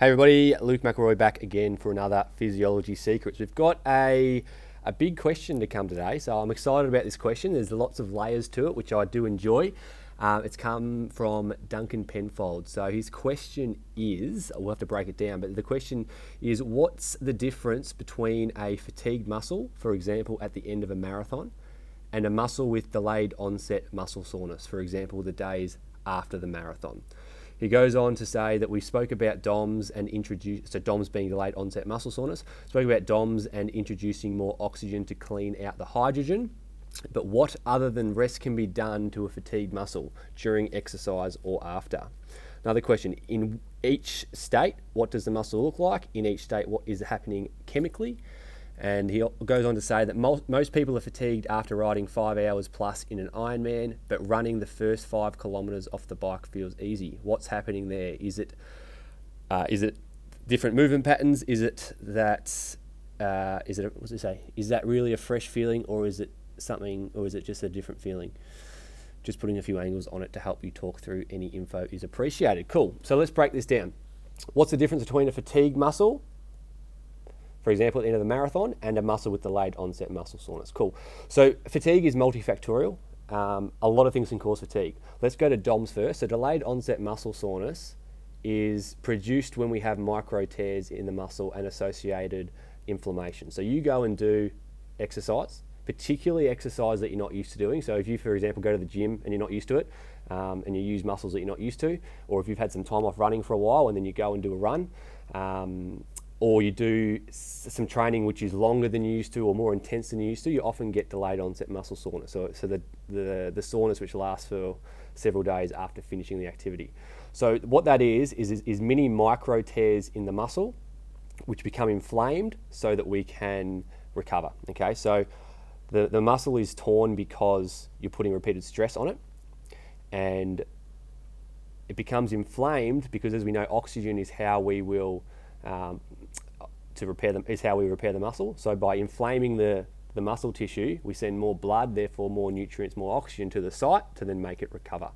Hey everybody, Luke McElroy back again for another Physiology Secrets. We've got a, a big question to come today, so I'm excited about this question. There's lots of layers to it, which I do enjoy. Uh, it's come from Duncan Penfold. So his question is, we'll have to break it down, but the question is what's the difference between a fatigued muscle, for example, at the end of a marathon, and a muscle with delayed onset muscle soreness, for example, the days after the marathon? He goes on to say that we spoke about DOMS and introduce so DOMS being delayed onset muscle soreness. Spoke about DOMS and introducing more oxygen to clean out the hydrogen. But what other than rest can be done to a fatigued muscle during exercise or after? Another question: In each state, what does the muscle look like? In each state, what is happening chemically? And he goes on to say that most, people are fatigued after riding five hours plus in an Ironman, but running the first five kilometres off the bike feels easy. What's happening there? Is it uh, is it different movement patterns? Is it that uh, is it what does it say? Is that really a fresh feeling, or is it something, or is it just a different feeling? Just putting a few angles on it to help you talk through any info is appreciated. Cool. So let's break this down. What's the difference between a fatigue muscle for example, at the end of the marathon, and a muscle with delayed onset muscle soreness. Cool. So fatigue is multifactorial. Um, a lot of things can cause fatigue. Let's go to DOMS first. So delayed onset muscle soreness is produced when we have micro tears in the muscle and associated inflammation. So you go and do exercise, particularly exercise that you're not used to doing. So if you, for example, go to the gym and you're not used to it, um, and you use muscles that you're not used to, or if you've had some time off running for a while and then you go and do a run, um, or you do some training which is longer than you used to or more intense than you used to, you often get delayed onset muscle soreness. So, so the, the, the soreness which lasts for several days after finishing the activity. So what that is, is, is, is mini micro tears in the muscle which become inflamed so that we can recover. Okay, so the, the muscle is torn because you're putting repeated stress on it and it becomes inflamed because as we know oxygen is how we will um, to repair them is how we repair the muscle. So by inflaming the, the muscle tissue, we send more blood, therefore more nutrients, more oxygen to the site to then make it recover.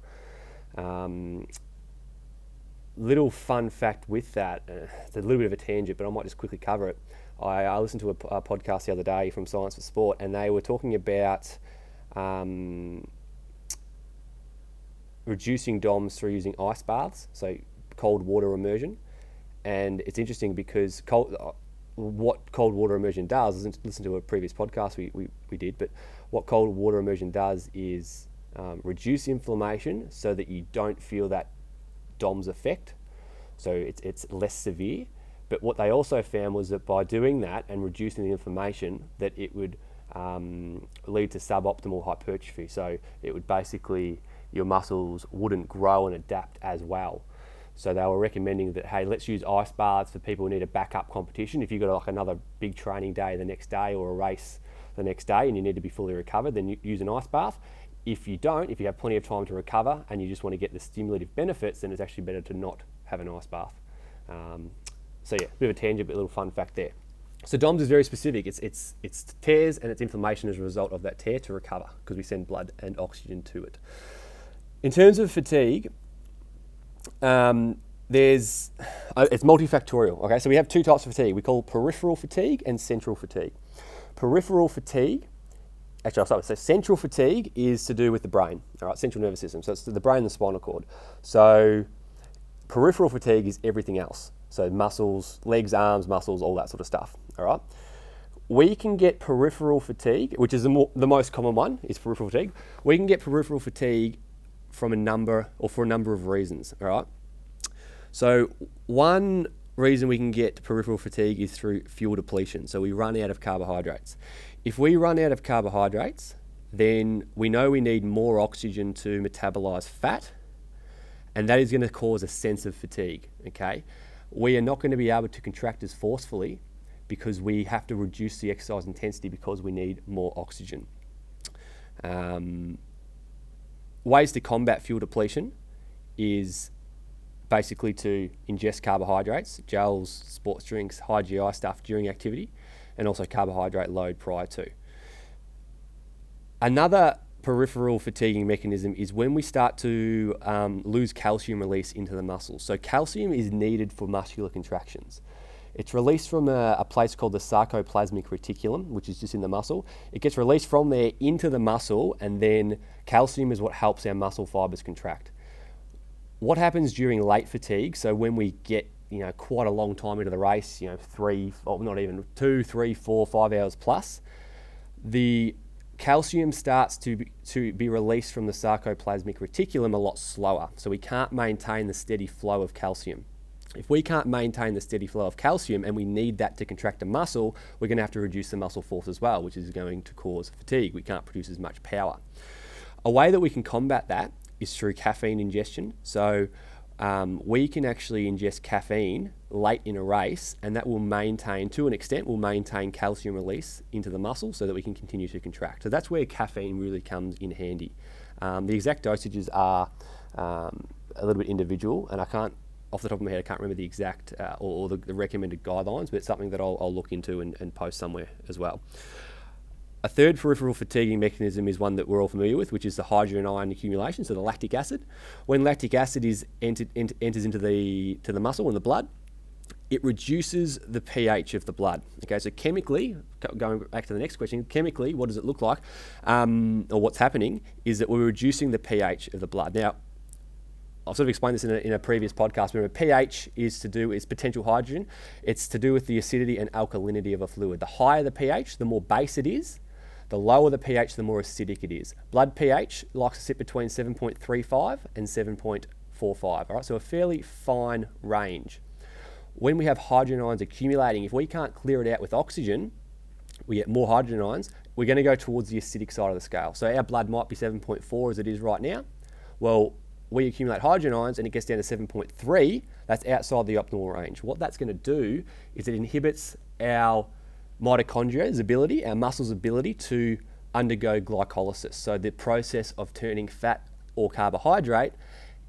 Um, little fun fact with that, uh, it's a little bit of a tangent, but I might just quickly cover it. I, I listened to a, a, podcast the other day from Science for Sport, and they were talking about um, reducing DOMs through using ice baths, so cold water immersion. And it's interesting because cold, what cold water immersion does, is listen to a previous podcast we, we, we did, but what cold water immersion does is um, reduce inflammation so that you don't feel that DOMS effect. So it's, it's less severe. But what they also found was that by doing that and reducing the inflammation, that it would um, lead to suboptimal hypertrophy. So it would basically, your muscles wouldn't grow and adapt as well. So they were recommending that, hey, let's use ice baths for people who need a backup competition. If you've got like another big training day the next day or a race the next day and you need to be fully recovered, then use an ice bath. If you don't, if you have plenty of time to recover and you just want to get the stimulative benefits, then it's actually better to not have an ice bath. Um, so yeah, bit of a tangent, but a little fun fact there. So DOMS is very specific. It's it's it's tears and it's inflammation as a result of that tear to recover because we send blood and oxygen to it. In terms of fatigue, um, there's uh, it's multifactorial. Okay, so we have two types of fatigue. We call peripheral fatigue and central fatigue. Peripheral fatigue, actually, I'll start with so central fatigue is to do with the brain. All right, central nervous system. So it's the brain and the spinal cord. So peripheral fatigue is everything else. So muscles, legs, arms, muscles, all that sort of stuff. All right. We can get peripheral fatigue, which is the, more, the most common one, is peripheral fatigue. We can get peripheral fatigue from a number or for a number of reasons. All right. So one reason we can get peripheral fatigue is through fuel depletion. So we run out of carbohydrates. If we run out of carbohydrates, then we know we need more oxygen to metabolize fat, and that is going to cause a sense of fatigue. Okay, we are not going to be able to contract as forcefully because we have to reduce the exercise intensity because we need more oxygen. Um, ways to combat fuel depletion is basically to ingest carbohydrates, gels, sports drinks, high GI stuff during activity, and also carbohydrate load prior to. Another peripheral fatiguing mechanism is when we start to um, lose calcium release into the muscles. So, calcium is needed for muscular contractions. It's released from a, a, place called the sarcoplasmic reticulum, which is just in the muscle. It gets released from there into the muscle, and then calcium is what helps our muscle fibers contract. What happens during late fatigue? So, when we get you know quite a long time into the race, you know three, or not even two, three, four, five hours plus, the calcium starts to be, to be released from the sarcoplasmic reticulum a lot slower. So we can't maintain the steady flow of calcium. If we can't maintain the steady flow of calcium and we need that to contract a muscle, we're going to have to reduce the muscle force as well, which is going to cause fatigue. We can't produce as much power. A way that we can combat that is through caffeine ingestion. So um, we can actually ingest caffeine late in a race, and that will maintain, to an extent, will maintain calcium release into the muscle so that we can continue to contract. So that's where caffeine really comes in handy. Um, the exact dosages are um, a little bit individual, and I can't, off the top of my head, I can't remember the exact uh, or, or the, the, recommended guidelines, but it's something that I'll, I'll look into and, and post somewhere as well. A third peripheral fatiguing mechanism is one that we're all familiar with, which is the hydrogen ion accumulation, so the lactic acid. When lactic acid is entered, ent- enters into the, to the muscle and the blood, it reduces the pH of the blood. Okay, so chemically, going back to the next question, chemically, what does it look like, um, or what's happening is that we're reducing the pH of the blood. Now, I've sort of explained this in a, in a previous podcast. Remember, pH is to do is potential hydrogen. It's to do with the acidity and alkalinity of a fluid. The higher the pH, the more base it is, the lower the pH, the more acidic it is. Blood pH likes to sit between 7.35 and 7.45, all right? So a fairly fine range. When we have hydrogen ions accumulating, if we can't clear it out with oxygen, we get more hydrogen ions, we're going to go towards the acidic side of the scale. So our blood might be 7.4 as it is right now. Well, we accumulate hydrogen ions and it gets down to 7.3, that's outside the optimal range. What that's going to do is it inhibits our mitochondria's ability, our muscles' ability to undergo glycolysis. So the process of turning fat or carbohydrate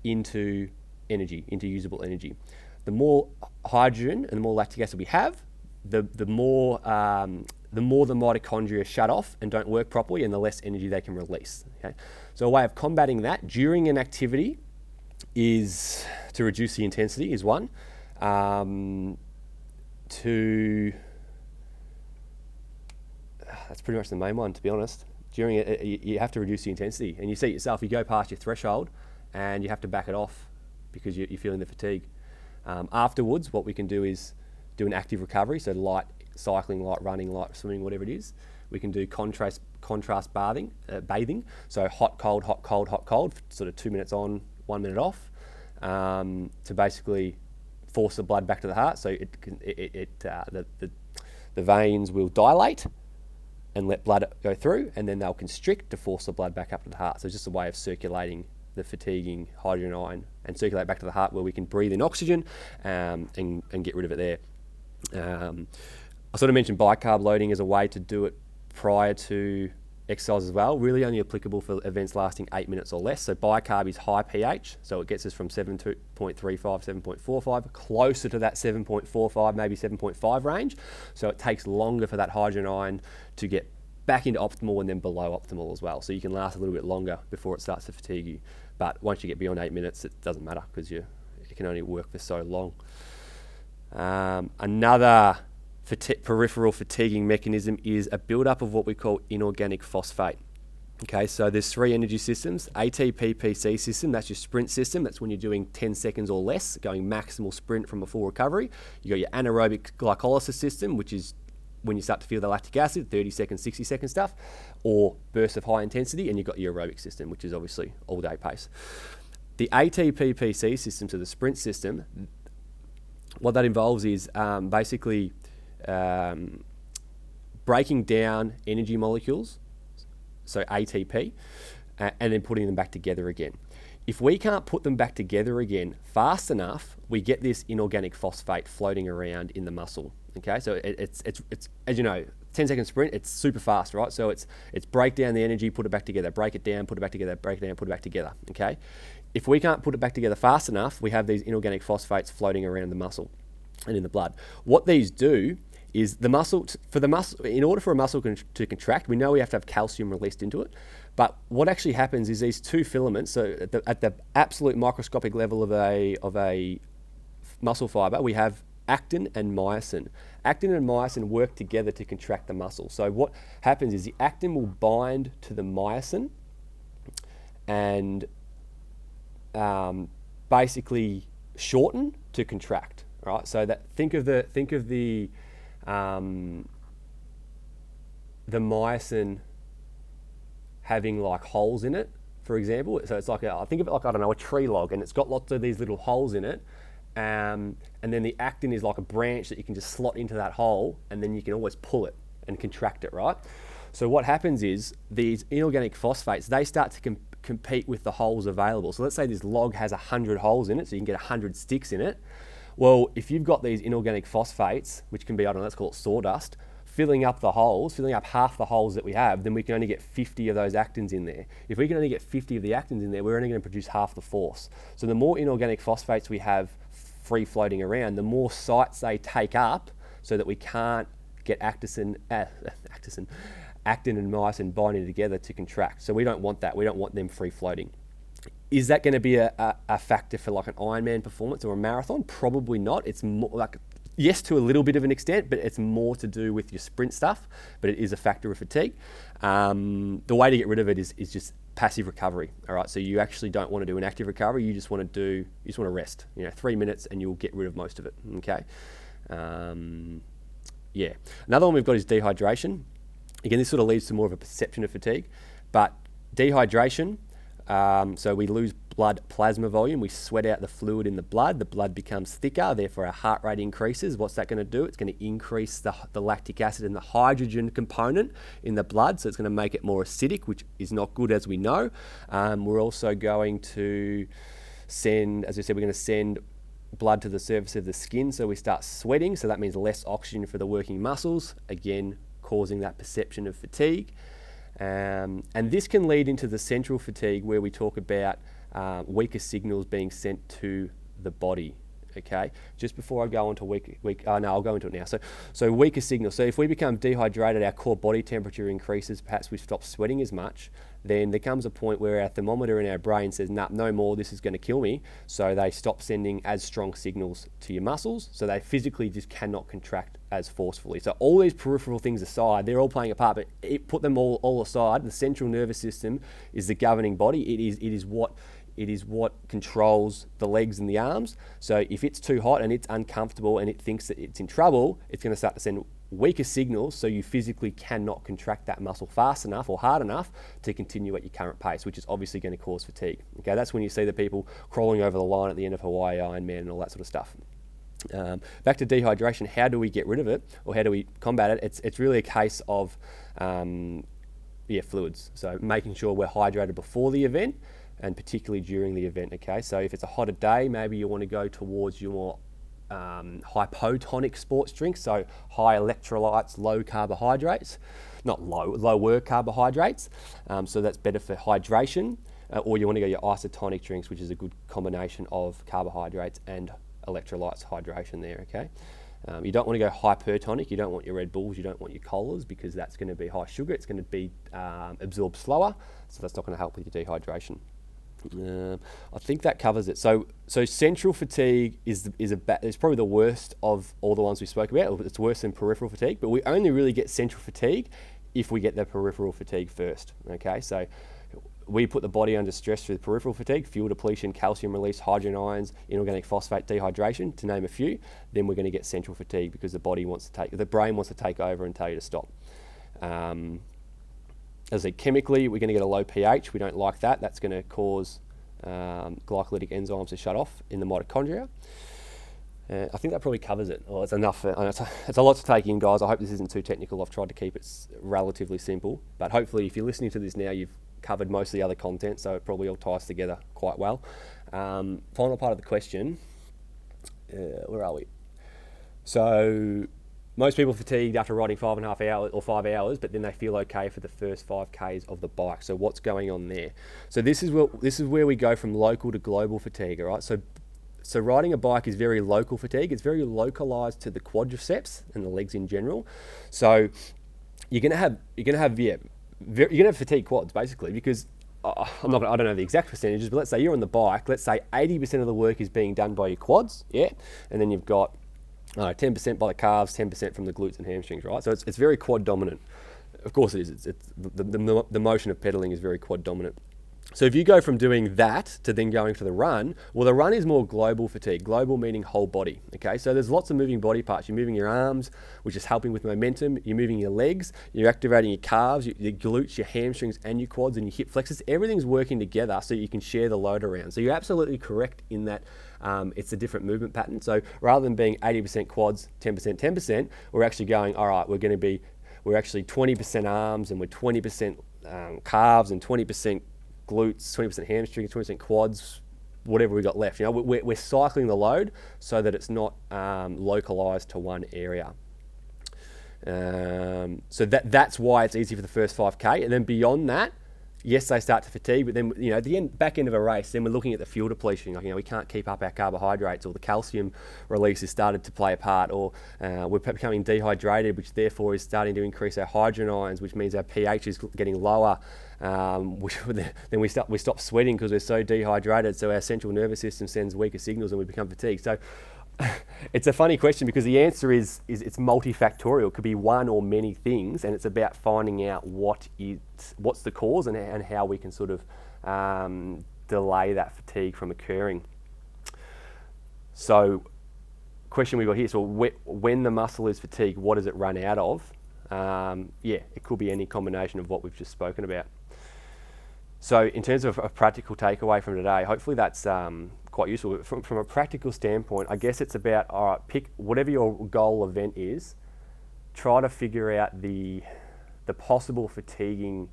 into energy, into usable energy. The more hydrogen and the more lactic acid we have, the, the more um, the more the mitochondria shut off and don't work properly, and the less energy they can release. Okay? So a way of combating that during an activity is to reduce the intensity is one. Um, to that's pretty much the main one, to be honest. During it, you have to reduce the intensity, and you see it yourself. You go past your threshold, and you have to back it off because you're feeling the fatigue. Um, afterwards, what we can do is do an active recovery, so light cycling, light running, light swimming, whatever it is. We can do contrast contrast bathing, uh, bathing. So hot, cold, hot, cold, hot, cold. Sort of two minutes on, one minute off, um, to basically force the blood back to the heart. So it, it, it uh, the, the the veins will dilate and let blood go through, and then they'll constrict to force the blood back up to the heart. So it's just a way of circulating the fatiguing hydrogen ion and circulate back to the heart where we can breathe in oxygen um, and, and get rid of it there. Um, I sort of mentioned bicarb loading as a way to do it prior to exercise as well. Really only applicable for events lasting eight minutes or less. So bicarb is high pH, so it gets us from 7.35, 7.45, closer to that 7.45, maybe 7.5 range. So it takes longer for that hydrogen ion to get back into optimal and then below optimal as well. So you can last a little bit longer before it starts to fatigue you. But once you get beyond eight minutes, it doesn't matter because you it can only work for so long. Um, another fati- peripheral fatiguing mechanism is a buildup of what we call inorganic phosphate. Okay, so there's three energy systems. ATP-PC system, that's your sprint system. That's when you're doing 10 seconds or less, going maximal sprint from a full recovery. You've got your anaerobic glycolysis system, which is when you start to feel the lactic acid, 30 second, 60 second stuff, or bursts of high intensity, and you've got your aerobic system, which is obviously all day pace. The ATP-PC system, so the sprint system, what that involves is um, basically um, breaking down energy molecules, so ATP, and then putting them back together again. If we can't put them back together again fast enough, we get this inorganic phosphate floating around in the muscle. Okay, so it, it's, it's, it's, as you know, 10 second sprint, it's super fast, right? So it's, it's break down the energy, put it back together, break it down, put it back together, break it down, put it back together. Okay, if we can't put it back together fast enough, we have these inorganic phosphates floating around the muscle and in the blood. What these do is the muscle for the muscle in order for a muscle con- to contract we know we have to have calcium released into it But what actually happens is these two filaments, so at the, at the absolute microscopic level of a, of a muscle fiber, we have actin and myosin. Actin and myosin work together to contract the muscle. So what happens is the actin will bind to the myosin and um, basically shorten to contract. Right. So that think of the think of the um, the myosin having like holes in it, for example. So it's like a, I think of it like I don't know a tree log, and it's got lots of these little holes in it. Um, and then the actin is like a branch that you can just slot into that hole, and then you can always pull it and contract it, right? So what happens is these inorganic phosphates they start to com- compete with the holes available. So let's say this log has 100 holes in it, so you can get 100 sticks in it. Well, if you've got these inorganic phosphates, which can be, I don't know, let's call it sawdust, filling up the holes, filling up half the holes that we have, then we can only get 50 of those actins in there. If we can only get 50 of the actins in there, we're only going to produce half the force. So the more inorganic phosphates we have free floating around, the more sites they take up so that we can't get actin, uh, actin, actin and myosin binding together to contract. So we don't want that. We don't want them free floating. Is that going to be a, a, a, factor for like an Ironman performance or a marathon? Probably not. It's more like yes to a little bit of an extent, but it's more to do with your sprint stuff. But it is a factor of fatigue. Um, the way to get rid of it is, is just passive recovery. All right, so you actually don't want to do an active recovery. You just want to do you just want to rest. You know, three minutes and you'll get rid of most of it. Okay. Um, yeah. Another one we've got is dehydration. Again, this sort of leads to more of a perception of fatigue, but dehydration. Um, so we lose blood plasma volume. We sweat out the fluid in the blood. The blood becomes thicker, therefore our heart rate increases. What's that going to do? It's going to increase the, the lactic acid and the hydrogen component in the blood, so it's going to make it more acidic, which is not good as we know. Um, we're also going to send, as I said, we're going to send blood to the surface of the skin, so we start sweating, so that means less oxygen for the working muscles, again, causing that perception of fatigue. Um, and this can lead into the central fatigue where we talk about uh, weaker signals being sent to the body. Okay, just before I go on to weak, weak oh no, I'll go into it now. So, so weaker signals. So if we become dehydrated, our core body temperature increases. Perhaps we stop sweating as much. Then there comes a point where our thermometer in our brain says, "Nah, no more. This is going to kill me." So they stop sending as strong signals to your muscles. So they physically just cannot contract as forcefully. So all these peripheral things aside, they're all playing a part. But it, put them all, all aside. The central nervous system is the governing body. It is it is what it is what controls the legs and the arms. So if it's too hot and it's uncomfortable and it thinks that it's in trouble, it's going to start to send weaker signals so you physically cannot contract that muscle fast enough or hard enough to continue at your current pace, which is obviously going to cause fatigue. Okay, that's when you see the people crawling over the line at the end of Hawaii Ironman and all that sort of stuff. Um, back to dehydration, how do we get rid of it or how do we combat it? It's, it's really a case of um, yeah, fluids. So making sure we're hydrated before the event and particularly during the event. Okay, so if it's a hotter day, maybe you want to go towards your more um, hypotonic sports drinks, so high electrolytes, low carbohydrates, not low, lower carbohydrates. Um, so that's better for hydration. Uh, or you want to go your isotonic drinks, which is a good combination of carbohydrates and electrolytes, hydration there. Okay. Um, you don't want to go hypertonic. You don't want your Red Bulls. You don't want your colas because that's going to be high sugar. It's going to be um, absorbed slower, so that's not going to help with your dehydration. I think that covers it. So, so central fatigue is is a ba- is probably the worst of all the ones we spoke about. It's worse than peripheral fatigue, but we only really get central fatigue if we get the peripheral fatigue first. Okay, so we put the body under stress through peripheral fatigue, fuel depletion, calcium release, hydrogen ions, inorganic phosphate dehydration, to name a few. Then we're going to get central fatigue because the body wants to take, the brain wants to take over and tell you to stop. Um, as a chemically, we're going to get a low pH. We don't like that. That's going to cause um, glycolytic enzymes to shut off in the mitochondria. Uh, I think that probably covers it. Well, it's enough. It's, a, it's, a, lot to take in, guys. I hope this isn't too technical. I've tried to keep it relatively simple. But hopefully, if you're listening to this now, you've covered most of the other content, so it probably all ties together quite well. Um, final part of the question uh, where are we? So, most people fatigued after riding five and a half hours or five hours, but then they feel okay for the first five k's of the bike. So what's going on there? So this is what this is where we go from local to global fatigue. All right. So so riding a bike is very local fatigue. It's very localized to the quadriceps and the legs in general. So you're gonna have you're gonna have yeah very, you're to have fatigue quads basically because uh, I'm not, I don't know the exact percentages, but let's say you're on the bike. Let's say 80% of the work is being done by your quads, yeah, and then you've got uh, 10% by the calves, 10% from the glutes and hamstrings, right? So it's, it's very quad dominant. Of course it is. It's, it's the, the, the motion of pedaling is very quad dominant. So if you go from doing that to then going to the run, well, the run is more global fatigue. Global meaning whole body. Okay, so there's lots of moving body parts. You're moving your arms, which is helping with momentum. You're moving your legs. You're activating your calves, your, your glutes, your hamstrings, and your quads and your hip flexors. Everything's working together so you can share the load around. So you're absolutely correct in that. Um, it's a different movement pattern. So rather than being 80% quads, 10%, 10%, we're actually going, all right, we're going to be, we're actually 20% arms and we're 20% um, calves and 20% glutes, 20% hamstrings, 20% quads, whatever we got left. You know, we're, we're cycling the load so that it's not um, localized to one area. Um, so that that's why it's easy for the first 5k, and then beyond that, yes, they start to fatigue, but then you know at the end, back end of a race, then we're looking at the fuel depletion. Like, you know, we can't keep up our carbohydrates, or the calcium release has started to play a part, or uh, we're becoming dehydrated, which therefore is starting to increase our hydrogen ions, which means our pH is getting lower. Um, we, then we stop we stop sweating because we're so dehydrated, so our central nervous system sends weaker signals, and we become fatigued. So it's a funny question because the answer is, is it's multifactorial. It could be one or many things, and it's about finding out what is what's the cause and, and how we can sort of um, delay that fatigue from occurring. So, question we got here: so when the muscle is fatigued, what does it run out of? Um, yeah, it could be any combination of what we've just spoken about. So, in terms of a practical takeaway from today, hopefully that's um, quite useful. From, from a practical standpoint, I guess it's about all right, pick whatever your goal event is, try to figure out the the possible fatiguing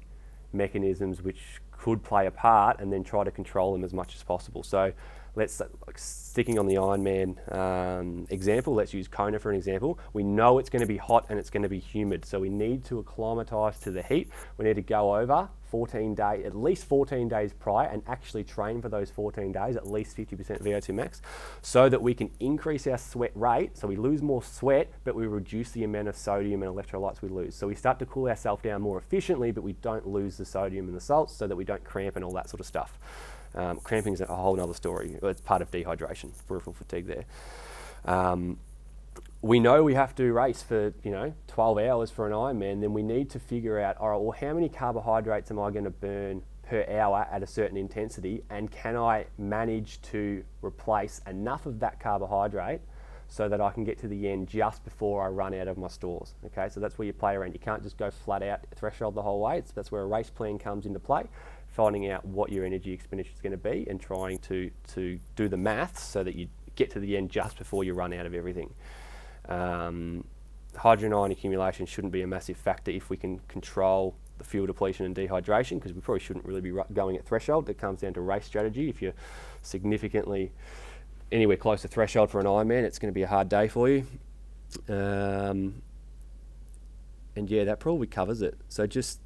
mechanisms which could play a part, and then try to control them as much as possible. So, let's like, sticking on the Ironman um, example. Let's use Kona for an example. We know it's going to be hot and it's going to be humid, so we need to acclimatise to the heat. We need to go over 14 days, at least 14 days prior, and actually train for those 14 days, at least 50% VO2 max, so that we can increase our sweat rate. So we lose more sweat, but we reduce the amount of sodium and electrolytes we lose. So we start to cool ourselves down more efficiently, but we don't lose the sodium and the salts, so that we don't cramp and all that sort of stuff. Um, cramping is a whole other story. It's part of dehydration, peripheral fatigue there. Um, we know we have to race for you know 12 hours for an Ironman, then we need to figure out all right, well, how many carbohydrates am I going to burn per hour at a certain intensity, and can I manage to replace enough of that carbohydrate so that I can get to the end just before I run out of my stores. Okay, so that's where you play around. You can't just go flat out threshold the whole way. It's, that's where a race plan comes into play. Finding out what your energy expenditure is going to be and trying to to do the maths so that you get to the end just before you run out of everything. Um, hydrogen ion accumulation shouldn't be a massive factor if we can control the fuel depletion and dehydration because we probably shouldn't really be going at threshold. It comes down to race strategy. If you're significantly anywhere close to threshold for an Ironman, it's going to be a hard day for you. Um, and yeah, that probably covers it. So just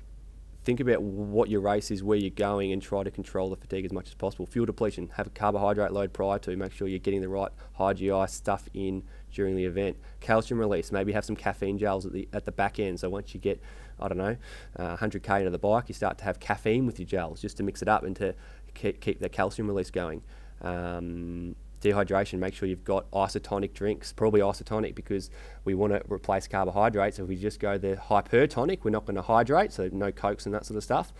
think about what your race is, where you're going, and try to control the fatigue as much as possible. Fuel depletion, have a carbohydrate load prior to, make sure you're getting the right high GI stuff in during the event. Calcium release, maybe have some caffeine gels at the at the back end. So once you get, I don't know, uh, 100k into the bike, you start to have caffeine with your gels just to mix it up and to keep, keep the calcium release going. Um, dehydration, make sure you've got isotonic drinks, probably isotonic because we want to replace carbohydrates. If we just go the hypertonic, we're not going to hydrate, so no cokes and that sort of stuff.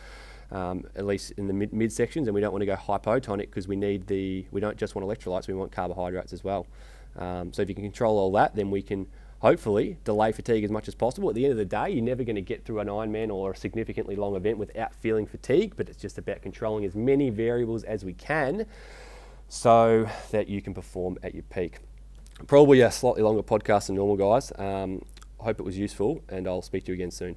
Um, at least in the mid, sections, and we don't want to go hypotonic because we need the we don't just want electrolytes, we want carbohydrates as well. Um, so if you can control all that, then we can hopefully delay fatigue as much as possible. At the end of the day, you're never going to get through an Ironman or a significantly long event without feeling fatigue, but it's just about controlling as many variables as we can so that you can perform at your peak. Probably a slightly longer podcast than normal, guys. Um, hope it was useful, and I'll speak to you again soon.